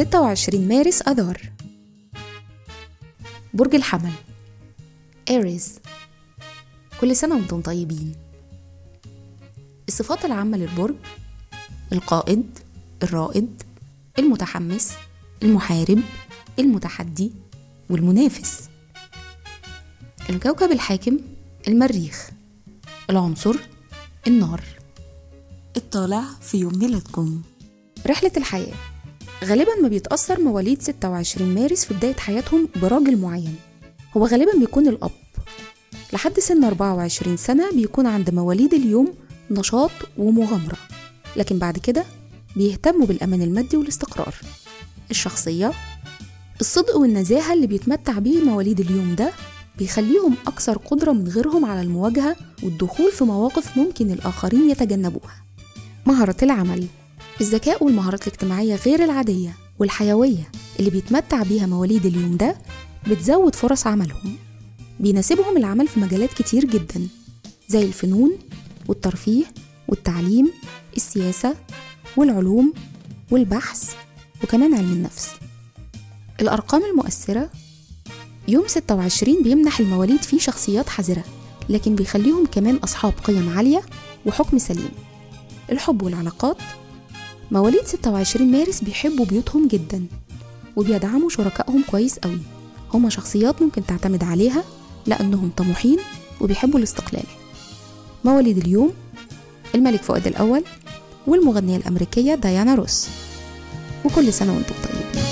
26 مارس أذار. برج الحمل. إيريز كل سنة وأنتم طيبين. الصفات العامة للبرج القائد الرائد المتحمس المحارب المتحدي والمنافس. الكوكب الحاكم المريخ. العنصر النار. الطالع في يوم ميلادكم. رحلة الحياة. غالبا ما بيتأثر مواليد 26 مارس في بداية حياتهم براجل معين. هو غالبا بيكون الأب. لحد سن 24 سنة بيكون عند مواليد اليوم نشاط ومغامرة. لكن بعد كده بيهتموا بالأمان المادي والاستقرار. الشخصية الصدق والنزاهة اللي بيتمتع بيه مواليد اليوم ده بيخليهم أكثر قدرة من غيرهم على المواجهة والدخول في مواقف ممكن الآخرين يتجنبوها. مهارة العمل. الذكاء والمهارات الاجتماعية غير العادية والحيوية اللي بيتمتع بيها مواليد اليوم ده بتزود فرص عملهم. بيناسبهم العمل في مجالات كتير جدا زي الفنون والترفيه والتعليم السياسة والعلوم والبحث وكمان علم النفس. الأرقام المؤثرة يوم 26 بيمنح المواليد فيه شخصيات حذرة لكن بيخليهم كمان أصحاب قيم عالية وحكم سليم. الحب والعلاقات مواليد 26 مارس بيحبوا بيوتهم جدا وبيدعموا شركائهم كويس قوي. هما شخصيات ممكن تعتمد عليها لأنهم طموحين وبيحبوا الاستقلال. مواليد اليوم الملك فؤاد الأول والمغنية الأمريكية ديانا روس. وكل سنة وأنتم طيبين.